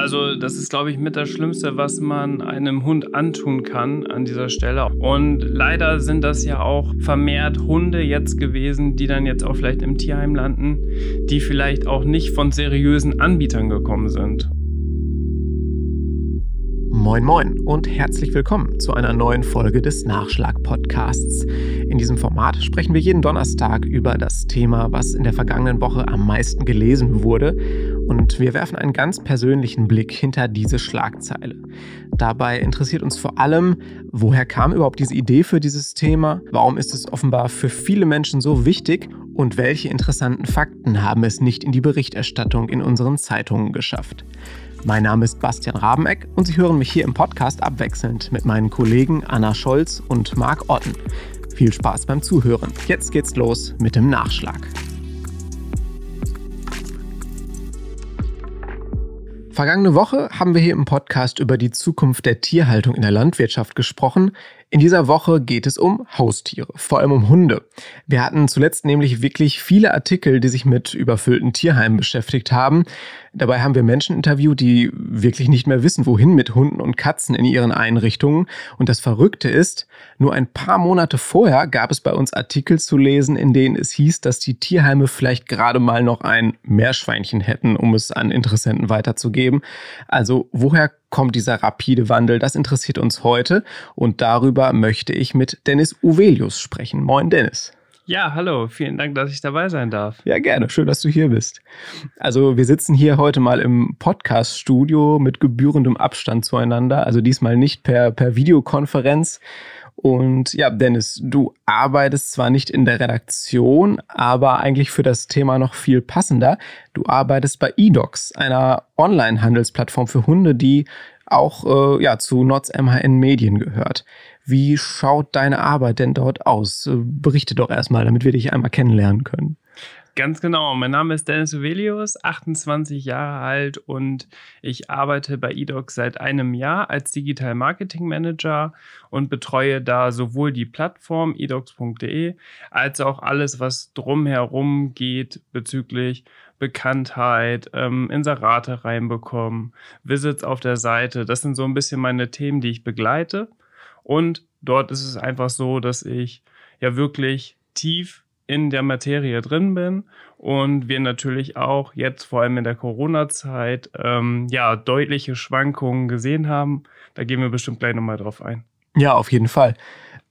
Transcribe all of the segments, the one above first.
Also das ist, glaube ich, mit das Schlimmste, was man einem Hund antun kann an dieser Stelle. Und leider sind das ja auch vermehrt Hunde jetzt gewesen, die dann jetzt auch vielleicht im Tierheim landen, die vielleicht auch nicht von seriösen Anbietern gekommen sind. Moin Moin und herzlich willkommen zu einer neuen Folge des Nachschlag-Podcasts. In diesem Format sprechen wir jeden Donnerstag über das Thema, was in der vergangenen Woche am meisten gelesen wurde. Und wir werfen einen ganz persönlichen Blick hinter diese Schlagzeile. Dabei interessiert uns vor allem, woher kam überhaupt diese Idee für dieses Thema? Warum ist es offenbar für viele Menschen so wichtig? Und welche interessanten Fakten haben es nicht in die Berichterstattung in unseren Zeitungen geschafft? Mein Name ist Bastian Rabeneck und Sie hören mich hier im Podcast abwechselnd mit meinen Kollegen Anna Scholz und Marc Otten. Viel Spaß beim Zuhören. Jetzt geht's los mit dem Nachschlag. Vergangene Woche haben wir hier im Podcast über die Zukunft der Tierhaltung in der Landwirtschaft gesprochen. In dieser Woche geht es um Haustiere, vor allem um Hunde. Wir hatten zuletzt nämlich wirklich viele Artikel, die sich mit überfüllten Tierheimen beschäftigt haben. Dabei haben wir Menschen interviewt, die wirklich nicht mehr wissen, wohin mit Hunden und Katzen in ihren Einrichtungen. Und das Verrückte ist, nur ein paar Monate vorher gab es bei uns Artikel zu lesen, in denen es hieß, dass die Tierheime vielleicht gerade mal noch ein Meerschweinchen hätten, um es an Interessenten weiterzugeben. Also woher kommt dieser rapide Wandel? Das interessiert uns heute und darüber möchte ich mit Dennis Uvelius sprechen. Moin Dennis. Ja, hallo, vielen Dank, dass ich dabei sein darf. Ja, gerne, schön, dass du hier bist. Also wir sitzen hier heute mal im Podcast-Studio mit gebührendem Abstand zueinander, also diesmal nicht per, per Videokonferenz. Und ja, Dennis, du arbeitest zwar nicht in der Redaktion, aber eigentlich für das Thema noch viel passender. Du arbeitest bei eDocs, einer Online-Handelsplattform für Hunde, die auch äh, ja, zu Nots MHN Medien gehört. Wie schaut deine Arbeit denn dort aus? Äh, berichte doch erstmal, damit wir dich einmal kennenlernen können. Ganz genau. Mein Name ist Dennis Uvelius, 28 Jahre alt und ich arbeite bei eDoc seit einem Jahr als Digital Marketing Manager und betreue da sowohl die Plattform edocs.de als auch alles, was drumherum geht bezüglich Bekanntheit, ähm, Inserate reinbekommen, Visits auf der Seite. Das sind so ein bisschen meine Themen, die ich begleite. Und dort ist es einfach so, dass ich ja wirklich tief in der Materie drin bin und wir natürlich auch jetzt vor allem in der Corona-Zeit ähm, ja deutliche Schwankungen gesehen haben. Da gehen wir bestimmt gleich nochmal drauf ein. Ja, auf jeden Fall.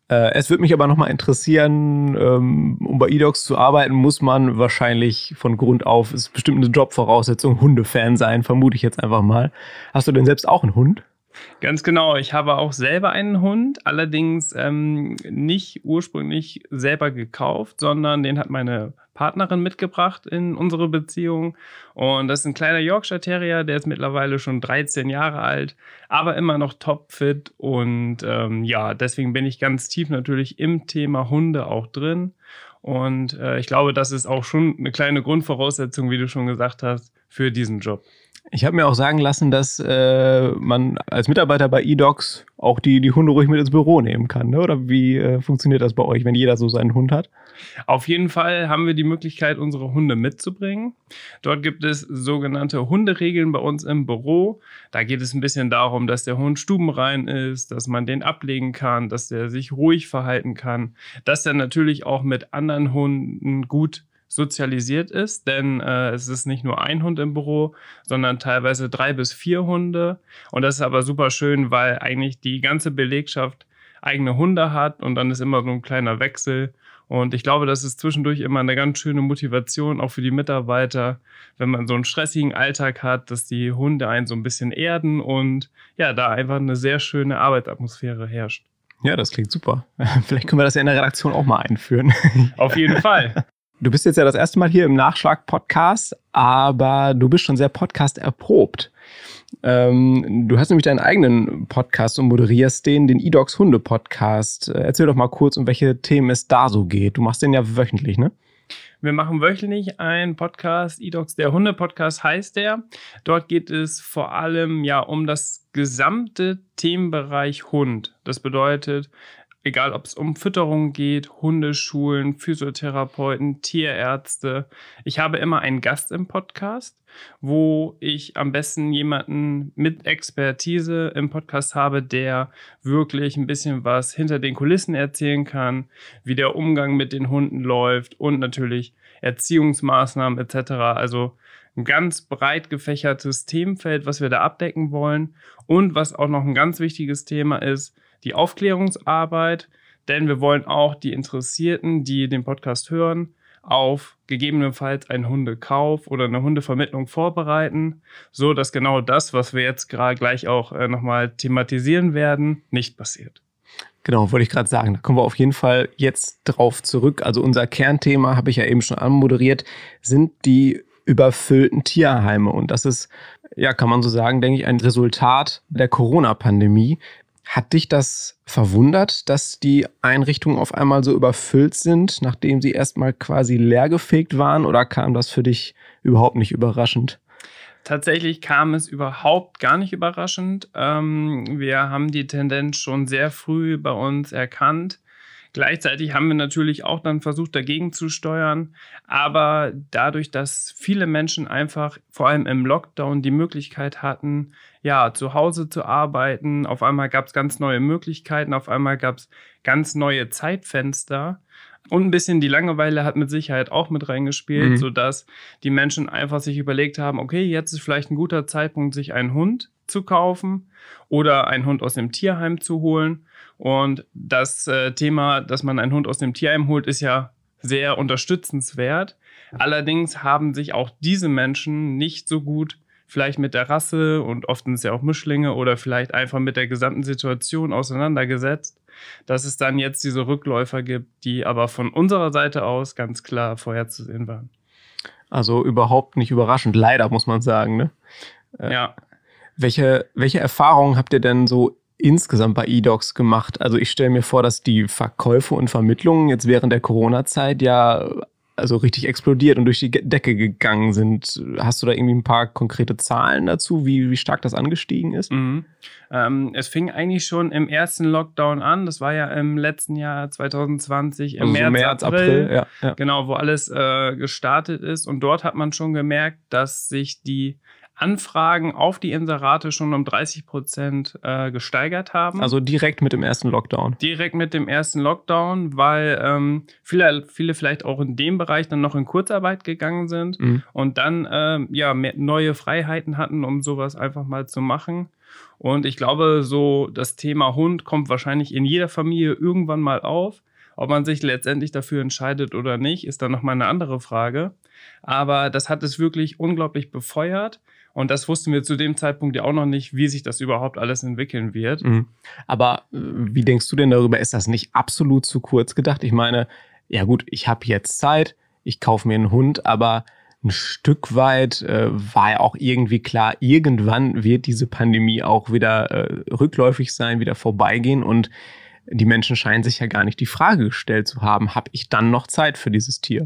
Äh, es würde mich aber nochmal interessieren, ähm, um bei eDocs zu arbeiten, muss man wahrscheinlich von Grund auf, ist bestimmt eine Jobvoraussetzung, Hundefan sein, vermute ich jetzt einfach mal. Hast du denn selbst auch einen Hund? Ganz genau. Ich habe auch selber einen Hund, allerdings ähm, nicht ursprünglich selber gekauft, sondern den hat meine Partnerin mitgebracht in unsere Beziehung. Und das ist ein kleiner Yorkshire Terrier, der ist mittlerweile schon 13 Jahre alt, aber immer noch topfit. Und ähm, ja, deswegen bin ich ganz tief natürlich im Thema Hunde auch drin. Und äh, ich glaube, das ist auch schon eine kleine Grundvoraussetzung, wie du schon gesagt hast, für diesen Job. Ich habe mir auch sagen lassen, dass äh, man als Mitarbeiter bei eDocs auch die, die Hunde ruhig mit ins Büro nehmen kann. Ne? Oder wie äh, funktioniert das bei euch, wenn jeder so seinen Hund hat? Auf jeden Fall haben wir die Möglichkeit, unsere Hunde mitzubringen. Dort gibt es sogenannte Hunderegeln bei uns im Büro. Da geht es ein bisschen darum, dass der Hund stubenrein ist, dass man den ablegen kann, dass der sich ruhig verhalten kann, dass er natürlich auch mit anderen Hunden gut sozialisiert ist, denn äh, es ist nicht nur ein Hund im Büro, sondern teilweise drei bis vier Hunde. Und das ist aber super schön, weil eigentlich die ganze Belegschaft eigene Hunde hat und dann ist immer so ein kleiner Wechsel. Und ich glaube, das ist zwischendurch immer eine ganz schöne Motivation, auch für die Mitarbeiter, wenn man so einen stressigen Alltag hat, dass die Hunde einen so ein bisschen erden und ja, da einfach eine sehr schöne Arbeitsatmosphäre herrscht. Ja, das klingt super. Vielleicht können wir das ja in der Redaktion auch mal einführen. Auf jeden Fall. Du bist jetzt ja das erste Mal hier im Nachschlag-Podcast, aber du bist schon sehr Podcast erprobt. Ähm, du hast nämlich deinen eigenen Podcast und moderierst den, den eDogs Hunde Podcast. Erzähl doch mal kurz, um welche Themen es da so geht. Du machst den ja wöchentlich, ne? Wir machen wöchentlich einen Podcast, eDogs, der Hunde-Podcast heißt der. Dort geht es vor allem ja um das gesamte Themenbereich Hund. Das bedeutet, egal ob es um Fütterung geht, Hundeschulen, Physiotherapeuten, Tierärzte. Ich habe immer einen Gast im Podcast, wo ich am besten jemanden mit Expertise im Podcast habe, der wirklich ein bisschen was hinter den Kulissen erzählen kann, wie der Umgang mit den Hunden läuft und natürlich Erziehungsmaßnahmen etc. Also ein ganz breit gefächertes Themenfeld, was wir da abdecken wollen. Und was auch noch ein ganz wichtiges Thema ist, die Aufklärungsarbeit. Denn wir wollen auch die Interessierten, die den Podcast hören, auf gegebenenfalls einen Hundekauf oder eine Hundevermittlung vorbereiten, so dass genau das, was wir jetzt gerade gleich auch äh, nochmal thematisieren werden, nicht passiert. Genau, wollte ich gerade sagen. Da kommen wir auf jeden Fall jetzt drauf zurück. Also unser Kernthema, habe ich ja eben schon anmoderiert, sind die überfüllten Tierheime. Und das ist, ja, kann man so sagen, denke ich, ein Resultat der Corona-Pandemie. Hat dich das verwundert, dass die Einrichtungen auf einmal so überfüllt sind, nachdem sie erstmal quasi leergefegt waren? Oder kam das für dich überhaupt nicht überraschend? Tatsächlich kam es überhaupt gar nicht überraschend. Ähm, wir haben die Tendenz schon sehr früh bei uns erkannt. Gleichzeitig haben wir natürlich auch dann versucht, dagegen zu steuern. Aber dadurch, dass viele Menschen einfach vor allem im Lockdown die Möglichkeit hatten, ja, zu Hause zu arbeiten, auf einmal gab es ganz neue Möglichkeiten, auf einmal gab es ganz neue Zeitfenster. Und ein bisschen die Langeweile hat mit Sicherheit auch mit reingespielt, mhm. sodass die Menschen einfach sich überlegt haben, okay, jetzt ist vielleicht ein guter Zeitpunkt, sich einen Hund zu kaufen oder einen Hund aus dem Tierheim zu holen. Und das äh, Thema, dass man einen Hund aus dem Tierheim holt, ist ja sehr unterstützenswert. Allerdings haben sich auch diese Menschen nicht so gut vielleicht mit der Rasse und oft sind es ja auch Mischlinge oder vielleicht einfach mit der gesamten Situation auseinandergesetzt, dass es dann jetzt diese Rückläufer gibt, die aber von unserer Seite aus ganz klar vorherzusehen waren. Also überhaupt nicht überraschend, leider muss man sagen. Ne? Äh, ja. Welche, welche Erfahrungen habt ihr denn so insgesamt bei eDocs gemacht? Also ich stelle mir vor, dass die Verkäufe und Vermittlungen jetzt während der Corona-Zeit ja also richtig explodiert und durch die Decke gegangen sind. Hast du da irgendwie ein paar konkrete Zahlen dazu, wie, wie stark das angestiegen ist? Mhm. Ähm, es fing eigentlich schon im ersten Lockdown an. Das war ja im letzten Jahr 2020, im also März, März, April, April ja, ja. genau, wo alles äh, gestartet ist. Und dort hat man schon gemerkt, dass sich die Anfragen auf die Inserate schon um 30 Prozent äh, gesteigert haben. Also direkt mit dem ersten Lockdown. Direkt mit dem ersten Lockdown, weil ähm, viele, viele vielleicht auch in dem Bereich dann noch in Kurzarbeit gegangen sind mhm. und dann ähm, ja mehr, neue Freiheiten hatten, um sowas einfach mal zu machen. Und ich glaube, so das Thema Hund kommt wahrscheinlich in jeder Familie irgendwann mal auf. Ob man sich letztendlich dafür entscheidet oder nicht, ist dann nochmal eine andere Frage. Aber das hat es wirklich unglaublich befeuert. Und das wussten wir zu dem Zeitpunkt ja auch noch nicht, wie sich das überhaupt alles entwickeln wird. Mhm. Aber äh, wie denkst du denn darüber? Ist das nicht absolut zu kurz gedacht? Ich meine, ja gut, ich habe jetzt Zeit, ich kaufe mir einen Hund, aber ein Stück weit äh, war ja auch irgendwie klar, irgendwann wird diese Pandemie auch wieder äh, rückläufig sein, wieder vorbeigehen und die Menschen scheinen sich ja gar nicht die Frage gestellt zu haben, habe ich dann noch Zeit für dieses Tier?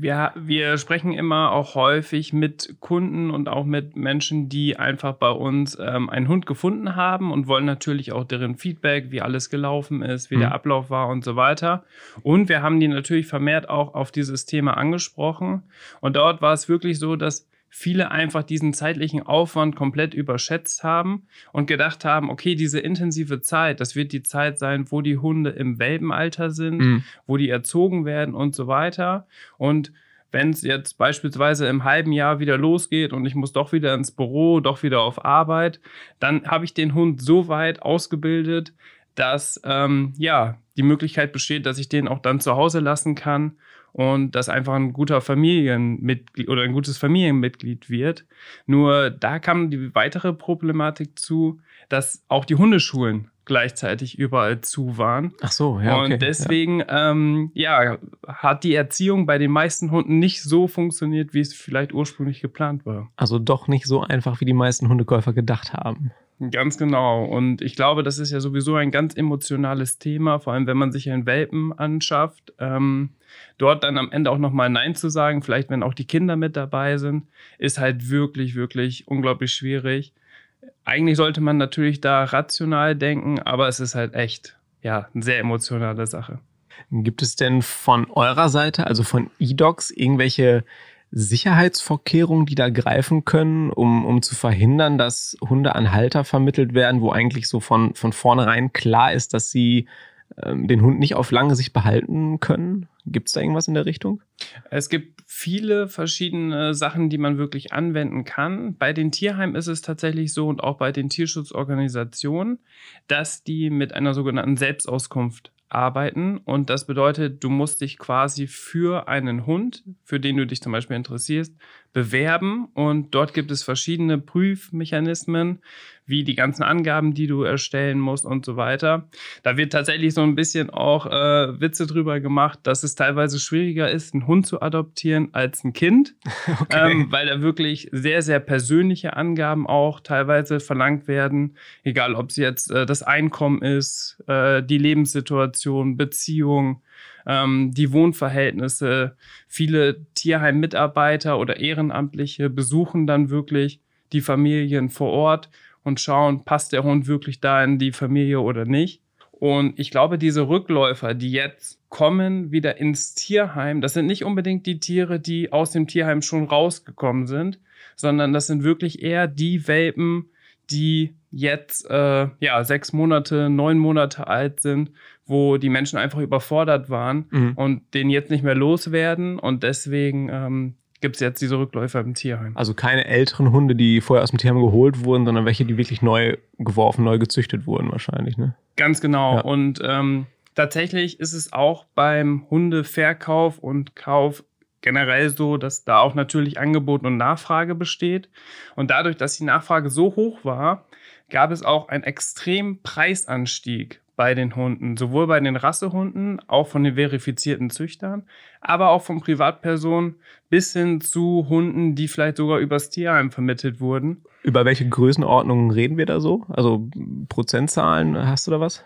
Wir, wir sprechen immer auch häufig mit Kunden und auch mit Menschen, die einfach bei uns ähm, einen Hund gefunden haben und wollen natürlich auch deren Feedback, wie alles gelaufen ist, wie mhm. der Ablauf war und so weiter. Und wir haben die natürlich vermehrt auch auf dieses Thema angesprochen. Und dort war es wirklich so, dass viele einfach diesen zeitlichen Aufwand komplett überschätzt haben und gedacht haben, okay, diese intensive Zeit, das wird die Zeit sein, wo die Hunde im Welpenalter sind, mhm. wo die erzogen werden und so weiter. Und wenn es jetzt beispielsweise im halben Jahr wieder losgeht und ich muss doch wieder ins Büro, doch wieder auf Arbeit, dann habe ich den Hund so weit ausgebildet, dass ähm, ja die Möglichkeit besteht, dass ich den auch dann zu Hause lassen kann und das einfach ein guter Familienmitglied oder ein gutes Familienmitglied wird. Nur da kam die weitere Problematik zu, dass auch die Hundeschulen gleichzeitig überall zu waren. Ach so, ja. Und deswegen, ja. Ähm, ja, hat die Erziehung bei den meisten Hunden nicht so funktioniert, wie es vielleicht ursprünglich geplant war. Also doch nicht so einfach, wie die meisten Hundekäufer gedacht haben. Ganz genau. Und ich glaube, das ist ja sowieso ein ganz emotionales Thema, vor allem wenn man sich einen Welpen anschafft. Ähm, dort dann am Ende auch nochmal Nein zu sagen, vielleicht wenn auch die Kinder mit dabei sind, ist halt wirklich, wirklich unglaublich schwierig. Eigentlich sollte man natürlich da rational denken, aber es ist halt echt ja eine sehr emotionale Sache. Gibt es denn von eurer Seite, also von eDocs, irgendwelche Sicherheitsvorkehrungen, die da greifen können, um, um zu verhindern, dass Hunde an Halter vermittelt werden, wo eigentlich so von, von vornherein klar ist, dass sie ähm, den Hund nicht auf lange Sicht behalten können? Gibt es da irgendwas in der Richtung? Es gibt viele verschiedene Sachen, die man wirklich anwenden kann. Bei den Tierheimen ist es tatsächlich so und auch bei den Tierschutzorganisationen, dass die mit einer sogenannten Selbstauskunft arbeiten. Und das bedeutet, du musst dich quasi für einen Hund, für den du dich zum Beispiel interessierst, bewerben. Und dort gibt es verschiedene Prüfmechanismen, wie die ganzen Angaben, die du erstellen musst und so weiter. Da wird tatsächlich so ein bisschen auch äh, Witze drüber gemacht, dass es teilweise schwieriger ist, einen Hund zu adoptieren als ein Kind, okay. ähm, weil da wirklich sehr, sehr persönliche Angaben auch teilweise verlangt werden, egal ob es jetzt äh, das Einkommen ist, äh, die Lebenssituation, Beziehung, ähm, die Wohnverhältnisse. Viele Tierheim-Mitarbeiter oder Ehrenamtliche besuchen dann wirklich die Familien vor Ort und schauen, passt der Hund wirklich da in die Familie oder nicht. Und ich glaube, diese Rückläufer, die jetzt kommen wieder ins Tierheim, das sind nicht unbedingt die Tiere, die aus dem Tierheim schon rausgekommen sind, sondern das sind wirklich eher die Welpen, die jetzt äh, ja sechs Monate, neun Monate alt sind, wo die Menschen einfach überfordert waren mhm. und den jetzt nicht mehr loswerden und deswegen ähm, gibt es jetzt diese Rückläufer im Tierheim. Also keine älteren Hunde, die vorher aus dem Tierheim geholt wurden, sondern welche, die wirklich neu geworfen, neu gezüchtet wurden wahrscheinlich, ne? Ganz genau. Ja. Und ähm, tatsächlich ist es auch beim Hundeverkauf und Kauf generell so, dass da auch natürlich Angebot und Nachfrage besteht. Und dadurch, dass die Nachfrage so hoch war, gab es auch einen extremen Preisanstieg bei den Hunden, sowohl bei den Rassehunden, auch von den verifizierten Züchtern, aber auch von Privatpersonen bis hin zu Hunden, die vielleicht sogar übers Tierheim vermittelt wurden. Über welche Größenordnungen reden wir da so? Also Prozentzahlen, hast du da was?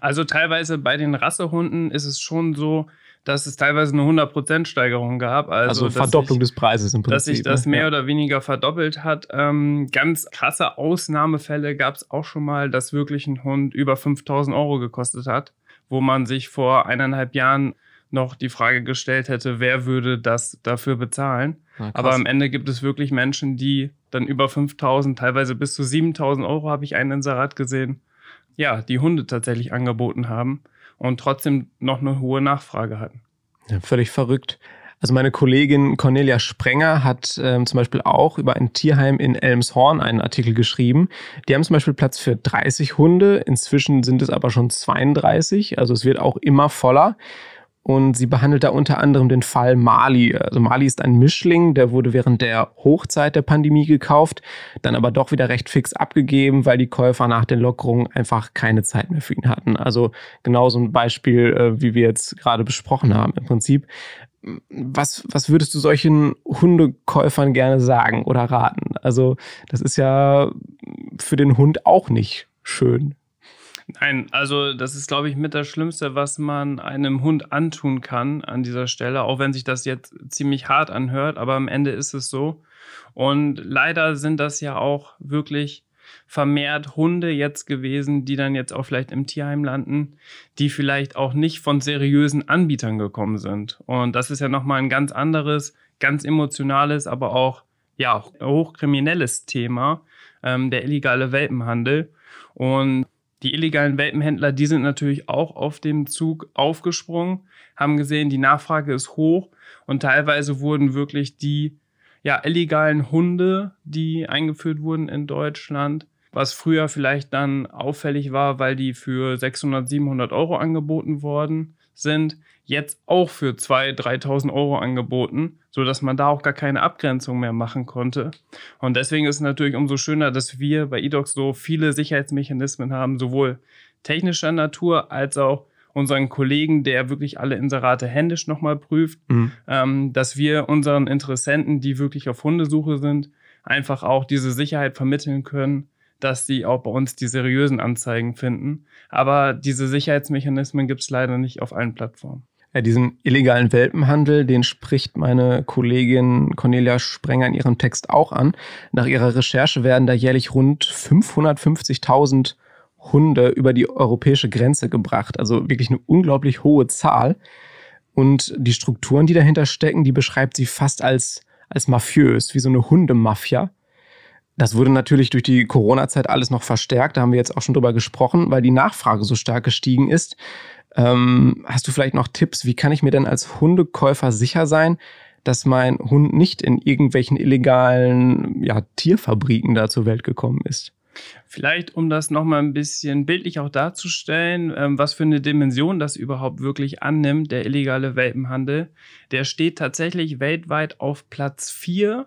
Also teilweise bei den Rassehunden ist es schon so, dass es teilweise eine 100% Steigerung gab. Also, also Verdopplung ich, des Preises im Prinzip. Dass sich das ne? mehr ja. oder weniger verdoppelt hat. Ähm, ganz krasse Ausnahmefälle gab es auch schon mal, dass wirklich ein Hund über 5000 Euro gekostet hat, wo man sich vor eineinhalb Jahren noch die Frage gestellt hätte, wer würde das dafür bezahlen. Ja, Aber am Ende gibt es wirklich Menschen, die dann über 5000, teilweise bis zu 7000 Euro habe ich einen Inserat gesehen, ja, die Hunde tatsächlich angeboten haben und trotzdem noch eine hohe Nachfrage hatten. Ja, völlig verrückt. Also meine Kollegin Cornelia Sprenger hat ähm, zum Beispiel auch über ein Tierheim in Elmshorn einen Artikel geschrieben. Die haben zum Beispiel Platz für 30 Hunde. Inzwischen sind es aber schon 32. Also es wird auch immer voller. Und sie behandelt da unter anderem den Fall Mali. Also Mali ist ein Mischling, der wurde während der Hochzeit der Pandemie gekauft, dann aber doch wieder recht fix abgegeben, weil die Käufer nach den Lockerungen einfach keine Zeit mehr für ihn hatten. Also genau so ein Beispiel, äh, wie wir jetzt gerade besprochen haben im Prinzip. Was, was würdest du solchen Hundekäufern gerne sagen oder raten? Also das ist ja für den Hund auch nicht schön. Nein, also das ist, glaube ich, mit das Schlimmste, was man einem Hund antun kann an dieser Stelle, auch wenn sich das jetzt ziemlich hart anhört, aber am Ende ist es so. Und leider sind das ja auch wirklich vermehrt Hunde jetzt gewesen, die dann jetzt auch vielleicht im Tierheim landen, die vielleicht auch nicht von seriösen Anbietern gekommen sind. Und das ist ja nochmal ein ganz anderes, ganz emotionales, aber auch ja, hochkriminelles Thema, ähm, der illegale Welpenhandel. Und die illegalen Welpenhändler, die sind natürlich auch auf dem Zug aufgesprungen, haben gesehen, die Nachfrage ist hoch und teilweise wurden wirklich die ja, illegalen Hunde, die eingeführt wurden in Deutschland, was früher vielleicht dann auffällig war, weil die für 600, 700 Euro angeboten worden sind, jetzt auch für 2.000, 3.000 Euro angeboten, so dass man da auch gar keine Abgrenzung mehr machen konnte. Und deswegen ist es natürlich umso schöner, dass wir bei eDocs so viele Sicherheitsmechanismen haben, sowohl technischer Natur als auch unseren Kollegen, der wirklich alle Inserate händisch nochmal prüft, mhm. ähm, dass wir unseren Interessenten, die wirklich auf Hundesuche sind, einfach auch diese Sicherheit vermitteln können, dass sie auch bei uns die seriösen Anzeigen finden. Aber diese Sicherheitsmechanismen gibt es leider nicht auf allen Plattformen. Ja, diesen illegalen Welpenhandel, den spricht meine Kollegin Cornelia Sprenger in ihrem Text auch an. Nach ihrer Recherche werden da jährlich rund 550.000 Hunde über die europäische Grenze gebracht. Also wirklich eine unglaublich hohe Zahl. Und die Strukturen, die dahinter stecken, die beschreibt sie fast als, als mafiös, wie so eine Hundemafia. Das wurde natürlich durch die Corona-Zeit alles noch verstärkt. Da haben wir jetzt auch schon drüber gesprochen, weil die Nachfrage so stark gestiegen ist. Ähm, hast du vielleicht noch Tipps, wie kann ich mir denn als Hundekäufer sicher sein, dass mein Hund nicht in irgendwelchen illegalen ja, Tierfabriken da zur Welt gekommen ist? Vielleicht, um das nochmal ein bisschen bildlich auch darzustellen, ähm, was für eine Dimension das überhaupt wirklich annimmt, der illegale Welpenhandel. Der steht tatsächlich weltweit auf Platz 4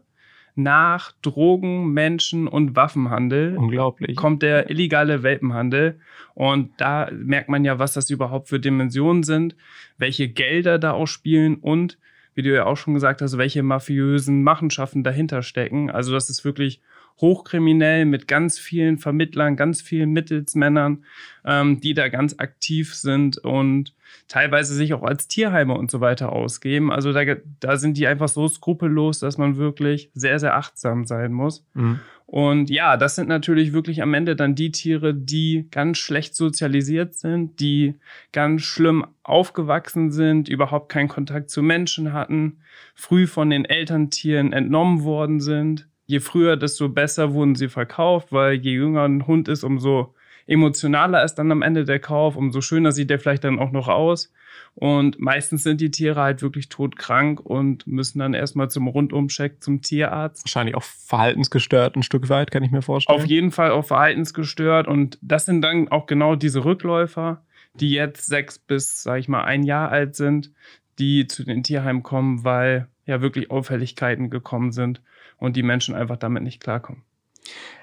nach Drogen, Menschen und Waffenhandel. Unglaublich. Kommt der illegale Welpenhandel. Und da merkt man ja, was das überhaupt für Dimensionen sind, welche Gelder da auch spielen und, wie du ja auch schon gesagt hast, welche mafiösen Machenschaften dahinter stecken. Also das ist wirklich hochkriminell mit ganz vielen Vermittlern, ganz vielen Mittelsmännern, ähm, die da ganz aktiv sind und teilweise sich auch als Tierheime und so weiter ausgeben. Also da, da sind die einfach so skrupellos, dass man wirklich sehr, sehr achtsam sein muss. Mhm. Und ja, das sind natürlich wirklich am Ende dann die Tiere, die ganz schlecht sozialisiert sind, die ganz schlimm aufgewachsen sind, überhaupt keinen Kontakt zu Menschen hatten, früh von den Elterntieren entnommen worden sind je früher, desto besser wurden sie verkauft, weil je jünger ein Hund ist, umso emotionaler ist dann am Ende der Kauf, umso schöner sieht der vielleicht dann auch noch aus. Und meistens sind die Tiere halt wirklich todkrank und müssen dann erstmal zum Rundumcheck zum Tierarzt. Wahrscheinlich auch verhaltensgestört ein Stück weit, kann ich mir vorstellen. Auf jeden Fall auch verhaltensgestört. Und das sind dann auch genau diese Rückläufer, die jetzt sechs bis, sag ich mal, ein Jahr alt sind, die zu den Tierheimen kommen, weil ja wirklich Auffälligkeiten gekommen sind und die Menschen einfach damit nicht klarkommen.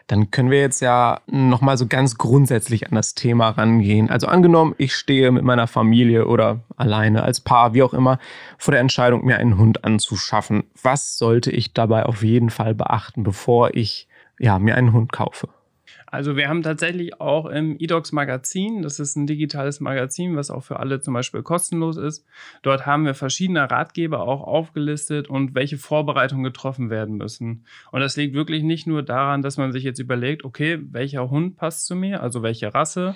Dann können wir jetzt ja nochmal so ganz grundsätzlich an das Thema rangehen. Also angenommen, ich stehe mit meiner Familie oder alleine als Paar, wie auch immer, vor der Entscheidung, mir einen Hund anzuschaffen. Was sollte ich dabei auf jeden Fall beachten, bevor ich ja, mir einen Hund kaufe? Also wir haben tatsächlich auch im eDocs Magazin, das ist ein digitales Magazin, was auch für alle zum Beispiel kostenlos ist. Dort haben wir verschiedene Ratgeber auch aufgelistet und welche Vorbereitungen getroffen werden müssen. Und das liegt wirklich nicht nur daran, dass man sich jetzt überlegt, okay, welcher Hund passt zu mir, also welche Rasse,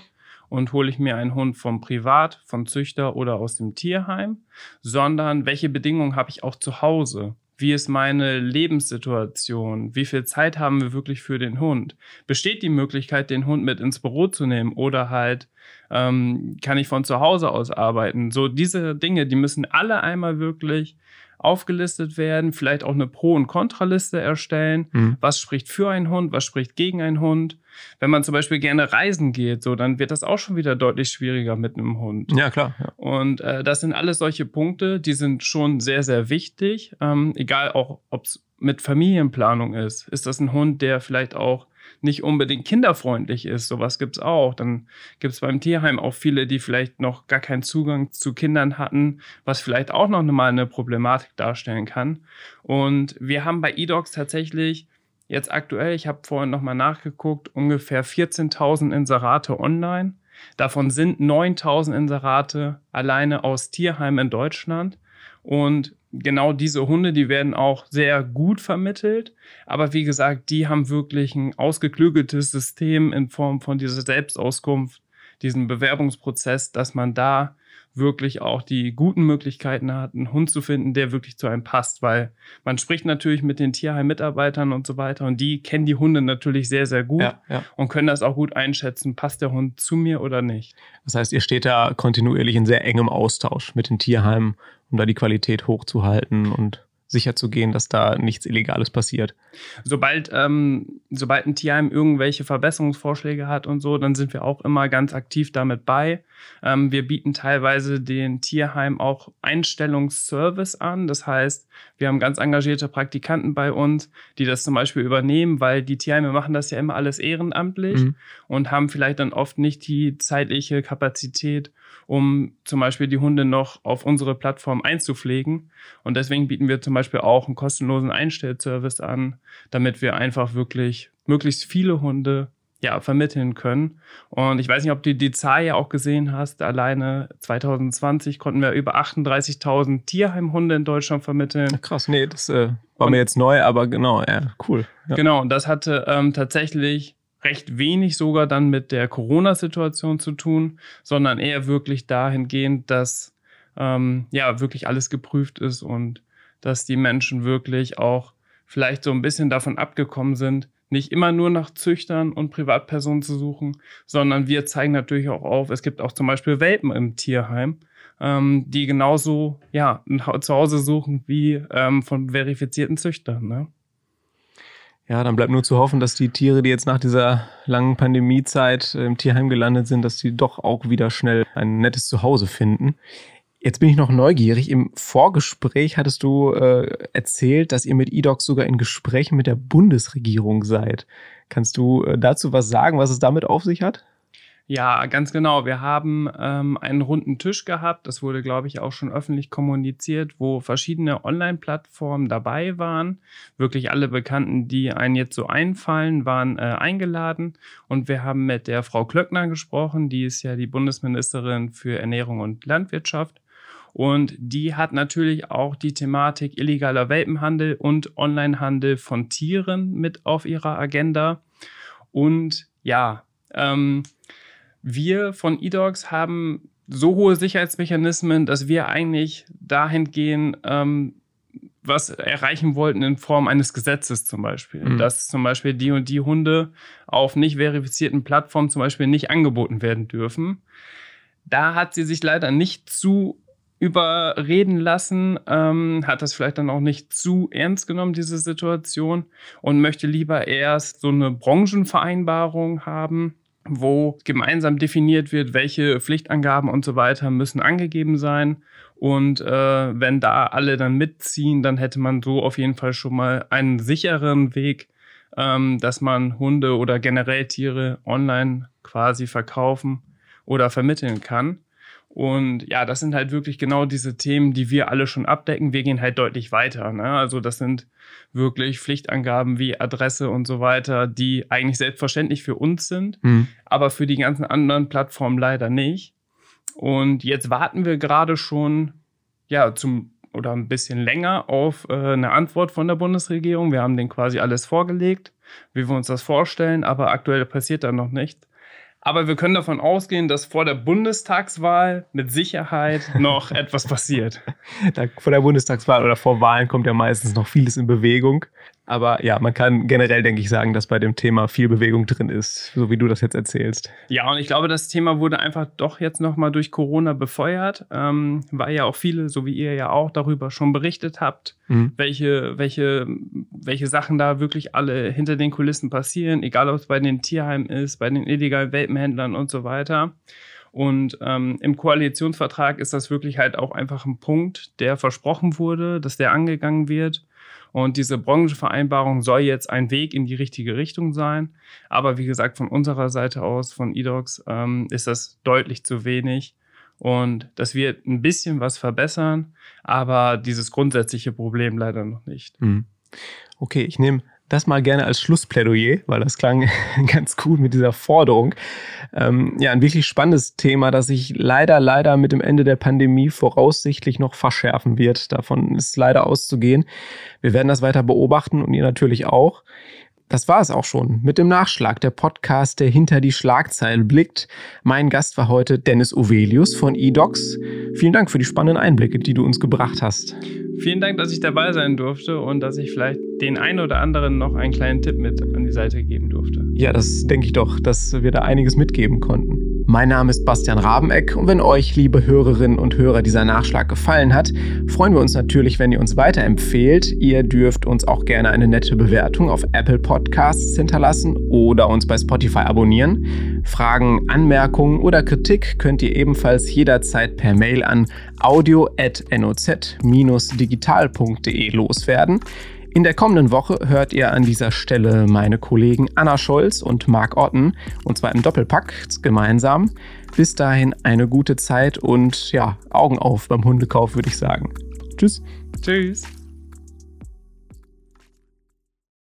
und hole ich mir einen Hund vom Privat, vom Züchter oder aus dem Tierheim, sondern welche Bedingungen habe ich auch zu Hause? Wie ist meine Lebenssituation? Wie viel Zeit haben wir wirklich für den Hund? Besteht die Möglichkeit, den Hund mit ins Büro zu nehmen oder halt ähm, kann ich von zu Hause aus arbeiten? So diese Dinge, die müssen alle einmal wirklich aufgelistet werden, vielleicht auch eine Pro- und Kontraliste erstellen. Mhm. Was spricht für einen Hund, was spricht gegen einen Hund? Wenn man zum Beispiel gerne reisen geht, so, dann wird das auch schon wieder deutlich schwieriger mit einem Hund. Ja, klar. Ja. Und äh, das sind alles solche Punkte, die sind schon sehr, sehr wichtig. Ähm, egal auch, ob es mit Familienplanung ist. Ist das ein Hund, der vielleicht auch nicht unbedingt kinderfreundlich ist. Sowas gibt es auch. Dann gibt es beim Tierheim auch viele, die vielleicht noch gar keinen Zugang zu Kindern hatten, was vielleicht auch noch mal eine Problematik darstellen kann. Und wir haben bei eDocs tatsächlich jetzt aktuell, ich habe vorhin noch mal nachgeguckt, ungefähr 14.000 Inserate online. Davon sind 9.000 Inserate alleine aus Tierheimen in Deutschland. Und genau diese Hunde, die werden auch sehr gut vermittelt. Aber wie gesagt, die haben wirklich ein ausgeklügeltes System in Form von dieser Selbstauskunft, diesem Bewerbungsprozess, dass man da wirklich auch die guten Möglichkeiten hat, einen Hund zu finden, der wirklich zu einem passt, weil man spricht natürlich mit den Tierheim-Mitarbeitern und so weiter und die kennen die Hunde natürlich sehr, sehr gut ja, ja. und können das auch gut einschätzen, passt der Hund zu mir oder nicht. Das heißt, ihr steht da kontinuierlich in sehr engem Austausch mit den Tierheimen, um da die Qualität hochzuhalten und sicher zu gehen, dass da nichts Illegales passiert. Sobald, ähm, sobald ein Tierheim irgendwelche Verbesserungsvorschläge hat und so, dann sind wir auch immer ganz aktiv damit bei. Ähm, wir bieten teilweise den Tierheim auch Einstellungsservice an. Das heißt, wir haben ganz engagierte Praktikanten bei uns, die das zum Beispiel übernehmen, weil die Tierheime machen das ja immer alles ehrenamtlich mhm. und haben vielleicht dann oft nicht die zeitliche Kapazität, um zum Beispiel die Hunde noch auf unsere Plattform einzupflegen. Und deswegen bieten wir zum Beispiel auch einen kostenlosen Einstellservice an, damit wir einfach wirklich möglichst viele Hunde ja, vermitteln können. Und ich weiß nicht, ob du die Zahl ja auch gesehen hast. Alleine 2020 konnten wir über 38.000 Tierheimhunde in Deutschland vermitteln. Krass, nee, das äh, war und, mir jetzt neu, aber genau, ja, cool. Ja. Genau, und das hatte ähm, tatsächlich recht wenig sogar dann mit der Corona-Situation zu tun, sondern eher wirklich dahingehend, dass ähm, ja wirklich alles geprüft ist und dass die Menschen wirklich auch vielleicht so ein bisschen davon abgekommen sind, nicht immer nur nach Züchtern und Privatpersonen zu suchen, sondern wir zeigen natürlich auch auf, es gibt auch zum Beispiel Welpen im Tierheim, ähm, die genauso ja, zu Hause suchen wie ähm, von verifizierten Züchtern. Ne? Ja, dann bleibt nur zu hoffen, dass die Tiere, die jetzt nach dieser langen Pandemiezeit im Tierheim gelandet sind, dass die doch auch wieder schnell ein nettes Zuhause finden. Jetzt bin ich noch neugierig. Im Vorgespräch hattest du äh, erzählt, dass ihr mit eDocs sogar in Gesprächen mit der Bundesregierung seid. Kannst du äh, dazu was sagen, was es damit auf sich hat? Ja, ganz genau. Wir haben ähm, einen runden Tisch gehabt. Das wurde, glaube ich, auch schon öffentlich kommuniziert, wo verschiedene Online-Plattformen dabei waren. Wirklich alle Bekannten, die einen jetzt so einfallen, waren äh, eingeladen. Und wir haben mit der Frau Klöckner gesprochen. Die ist ja die Bundesministerin für Ernährung und Landwirtschaft. Und die hat natürlich auch die Thematik illegaler Welpenhandel und Onlinehandel von Tieren mit auf ihrer Agenda. Und ja, ähm, wir von eDogs haben so hohe Sicherheitsmechanismen, dass wir eigentlich dahin gehen, ähm, was erreichen wollten in Form eines Gesetzes zum Beispiel. Mhm. Dass zum Beispiel die und die Hunde auf nicht verifizierten Plattformen zum Beispiel nicht angeboten werden dürfen. Da hat sie sich leider nicht zu überreden lassen, ähm, hat das vielleicht dann auch nicht zu ernst genommen, diese Situation, und möchte lieber erst so eine Branchenvereinbarung haben, wo gemeinsam definiert wird, welche Pflichtangaben und so weiter müssen angegeben sein. Und äh, wenn da alle dann mitziehen, dann hätte man so auf jeden Fall schon mal einen sicheren Weg, ähm, dass man Hunde oder generell Tiere online quasi verkaufen oder vermitteln kann. Und ja, das sind halt wirklich genau diese Themen, die wir alle schon abdecken. Wir gehen halt deutlich weiter. Ne? Also das sind wirklich Pflichtangaben wie Adresse und so weiter, die eigentlich selbstverständlich für uns sind, mhm. aber für die ganzen anderen Plattformen leider nicht. Und jetzt warten wir gerade schon, ja, zum oder ein bisschen länger auf äh, eine Antwort von der Bundesregierung. Wir haben denen quasi alles vorgelegt, wie wir uns das vorstellen, aber aktuell passiert da noch nichts. Aber wir können davon ausgehen, dass vor der Bundestagswahl mit Sicherheit noch etwas passiert. Da, vor der Bundestagswahl oder vor Wahlen kommt ja meistens noch vieles in Bewegung. Aber ja, man kann generell, denke ich, sagen, dass bei dem Thema viel Bewegung drin ist, so wie du das jetzt erzählst. Ja, und ich glaube, das Thema wurde einfach doch jetzt nochmal durch Corona befeuert, ähm, weil ja auch viele, so wie ihr ja auch, darüber schon berichtet habt, mhm. welche, welche, welche Sachen da wirklich alle hinter den Kulissen passieren, egal ob es bei den Tierheimen ist, bei den illegalen Welpenhändlern und so weiter. Und ähm, im Koalitionsvertrag ist das wirklich halt auch einfach ein Punkt, der versprochen wurde, dass der angegangen wird. Und diese Branchenvereinbarung soll jetzt ein Weg in die richtige Richtung sein. Aber wie gesagt, von unserer Seite aus, von eDocs, ähm, ist das deutlich zu wenig. Und das wird ein bisschen was verbessern, aber dieses grundsätzliche Problem leider noch nicht. Mhm. Okay, ich nehme das mal gerne als Schlussplädoyer, weil das klang ganz cool mit dieser Forderung. Ähm, ja, ein wirklich spannendes Thema, das sich leider, leider mit dem Ende der Pandemie voraussichtlich noch verschärfen wird. Davon ist leider auszugehen. Wir werden das weiter beobachten und ihr natürlich auch. Das war es auch schon mit dem Nachschlag, der Podcast, der hinter die Schlagzeilen blickt. Mein Gast war heute Dennis Ovelius von eDocs. Vielen Dank für die spannenden Einblicke, die du uns gebracht hast. Vielen Dank, dass ich dabei sein durfte und dass ich vielleicht den einen oder anderen noch einen kleinen Tipp mit an die Seite geben durfte. Ja, das denke ich doch, dass wir da einiges mitgeben konnten. Mein Name ist Bastian Rabeneck und wenn euch, liebe Hörerinnen und Hörer, dieser Nachschlag gefallen hat, freuen wir uns natürlich, wenn ihr uns weiterempfehlt. Ihr dürft uns auch gerne eine nette Bewertung auf Apple Podcasts hinterlassen oder uns bei Spotify abonnieren. Fragen, Anmerkungen oder Kritik könnt ihr ebenfalls jederzeit per Mail an audio.noz-digital.de loswerden. In der kommenden Woche hört ihr an dieser Stelle meine Kollegen Anna Scholz und Marc Otten und zwar im Doppelpack gemeinsam. Bis dahin eine gute Zeit und ja, Augen auf beim Hundekauf, würde ich sagen. Tschüss. Tschüss.